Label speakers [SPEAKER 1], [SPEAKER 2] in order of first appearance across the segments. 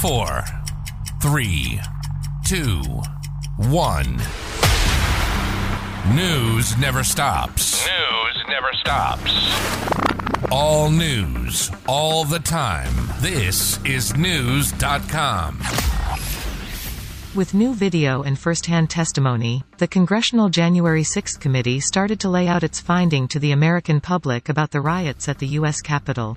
[SPEAKER 1] Four, three, two, one. News never stops.
[SPEAKER 2] News never stops.
[SPEAKER 1] All news, all the time. This is Knewz.com.
[SPEAKER 3] With new video and first-hand testimony, the Congressional January 6 committee started to lay out its finding to the American public about the riots at the U.S. Capitol.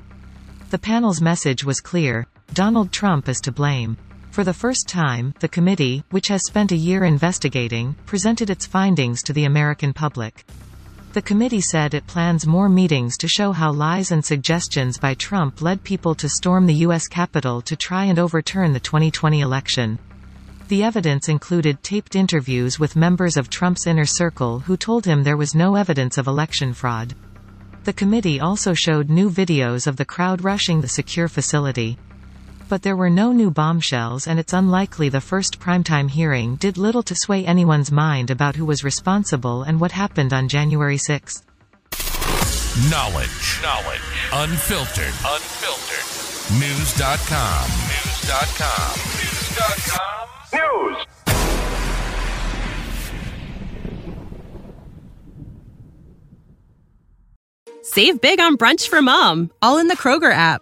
[SPEAKER 3] The panel's message was clear, Donald Trump is to blame. For the first time, the committee, which has spent a year investigating, presented its findings to the American public. The committee said it plans more meetings to show how lies and suggestions by Trump led people to storm the U.S. Capitol to try and overturn the 2020 election. The evidence included taped interviews with members of Trump's inner circle who told him there was no evidence of election fraud. The committee also showed new videos of the crowd rushing the secure facility. But there were no new bombshells and it's unlikely the first primetime hearing did little to sway anyone's mind about who was responsible and what happened on January 6.
[SPEAKER 1] Knowledge.
[SPEAKER 2] Knowledge.
[SPEAKER 1] Unfiltered.
[SPEAKER 2] Unfiltered.
[SPEAKER 1] Knewz.com.
[SPEAKER 2] Knewz.com. Knewz.com. News.
[SPEAKER 4] Save big on brunch for mom, all in the Kroger app.